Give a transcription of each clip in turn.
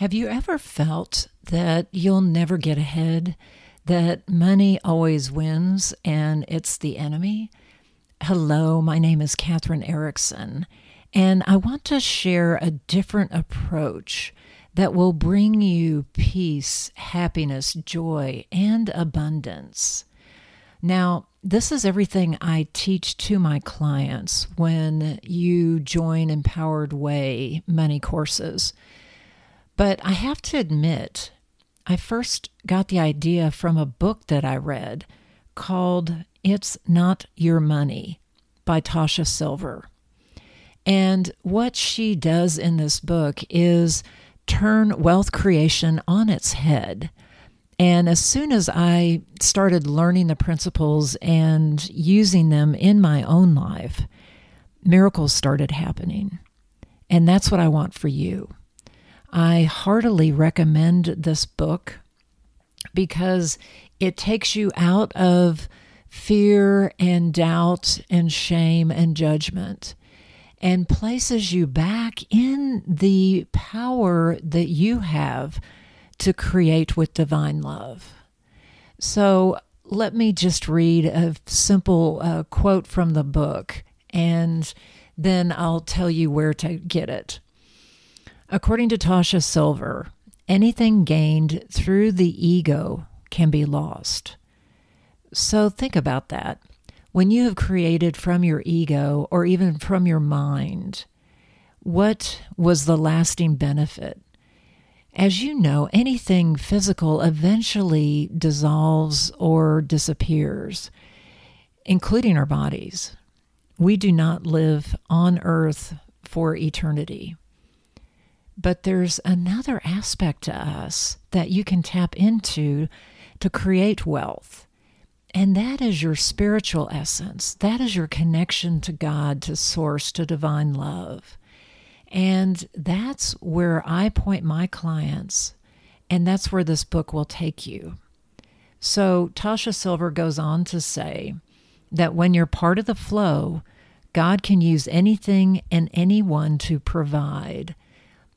Have you ever felt that you'll never get ahead, that money always wins and it's the enemy? Hello, my name is Kathryn Eriksen, and I want to share a different approach that will bring you peace, happiness, joy, and abundance. Now, this is everything I teach to my clients when you join Empowered Way money courses. But I have to admit, I first got the idea from a book that I read called It's Not Your Money by Tosha Silver. And what she does in this book is turn wealth creation on its head. And as soon as I started learning the principles and using them in my own life, miracles started happening. And that's what I want for you. I heartily recommend this book because it takes you out of fear and doubt and shame and judgment and places you back in the power that you have to create with divine love. So let me just read a simple uh, quote from the book and then I'll tell you where to get it. According to Tosha Silver, anything gained through the ego can be lost. So think about that. When you have created from your ego or even from your mind, what was the lasting benefit? As you know, anything physical eventually dissolves or disappears, including our bodies. We do not live on earth for eternity. But there's another aspect to us that you can tap into to create wealth. And that is your spiritual essence. That is your connection to God, to Source, to divine love. And that's where I point my clients, and that's where this book will take you. So, Tosha Silver goes on to say that when you're part of the flow, God can use anything and anyone to provide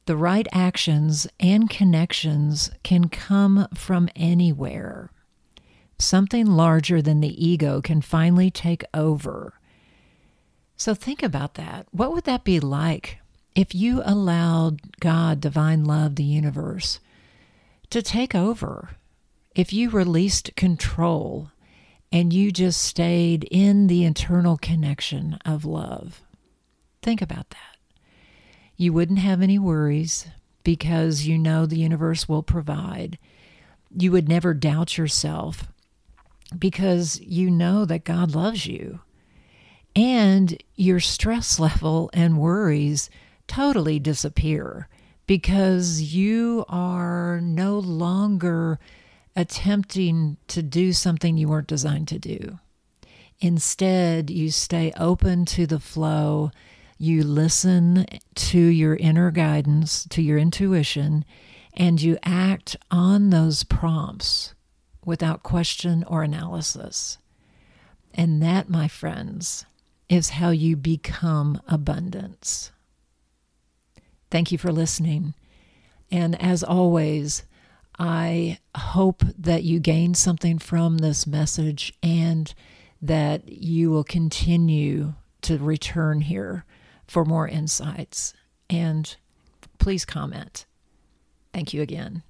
the right actions and connections can come from anywhere. Something larger than the ego can finally take over. So think about that. What would that be like if you allowed God, divine love, the universe, to take over? If you released control and you just stayed in the internal connection of love? Think about that. You wouldn't have any worries because you know the universe will provide. You would never doubt yourself because you know that God loves you. And your stress level and worries totally disappear because you are no longer attempting to do something you weren't designed to do. Instead, you stay open to the flow you listen to your inner guidance, to your intuition, and you act on those prompts without question or analysis. And that, my friends, is how you become abundance. Thank you for listening. And as always, I hope that you gain something from this message and that you will continue to return here for more insights. And please comment. Thank you again.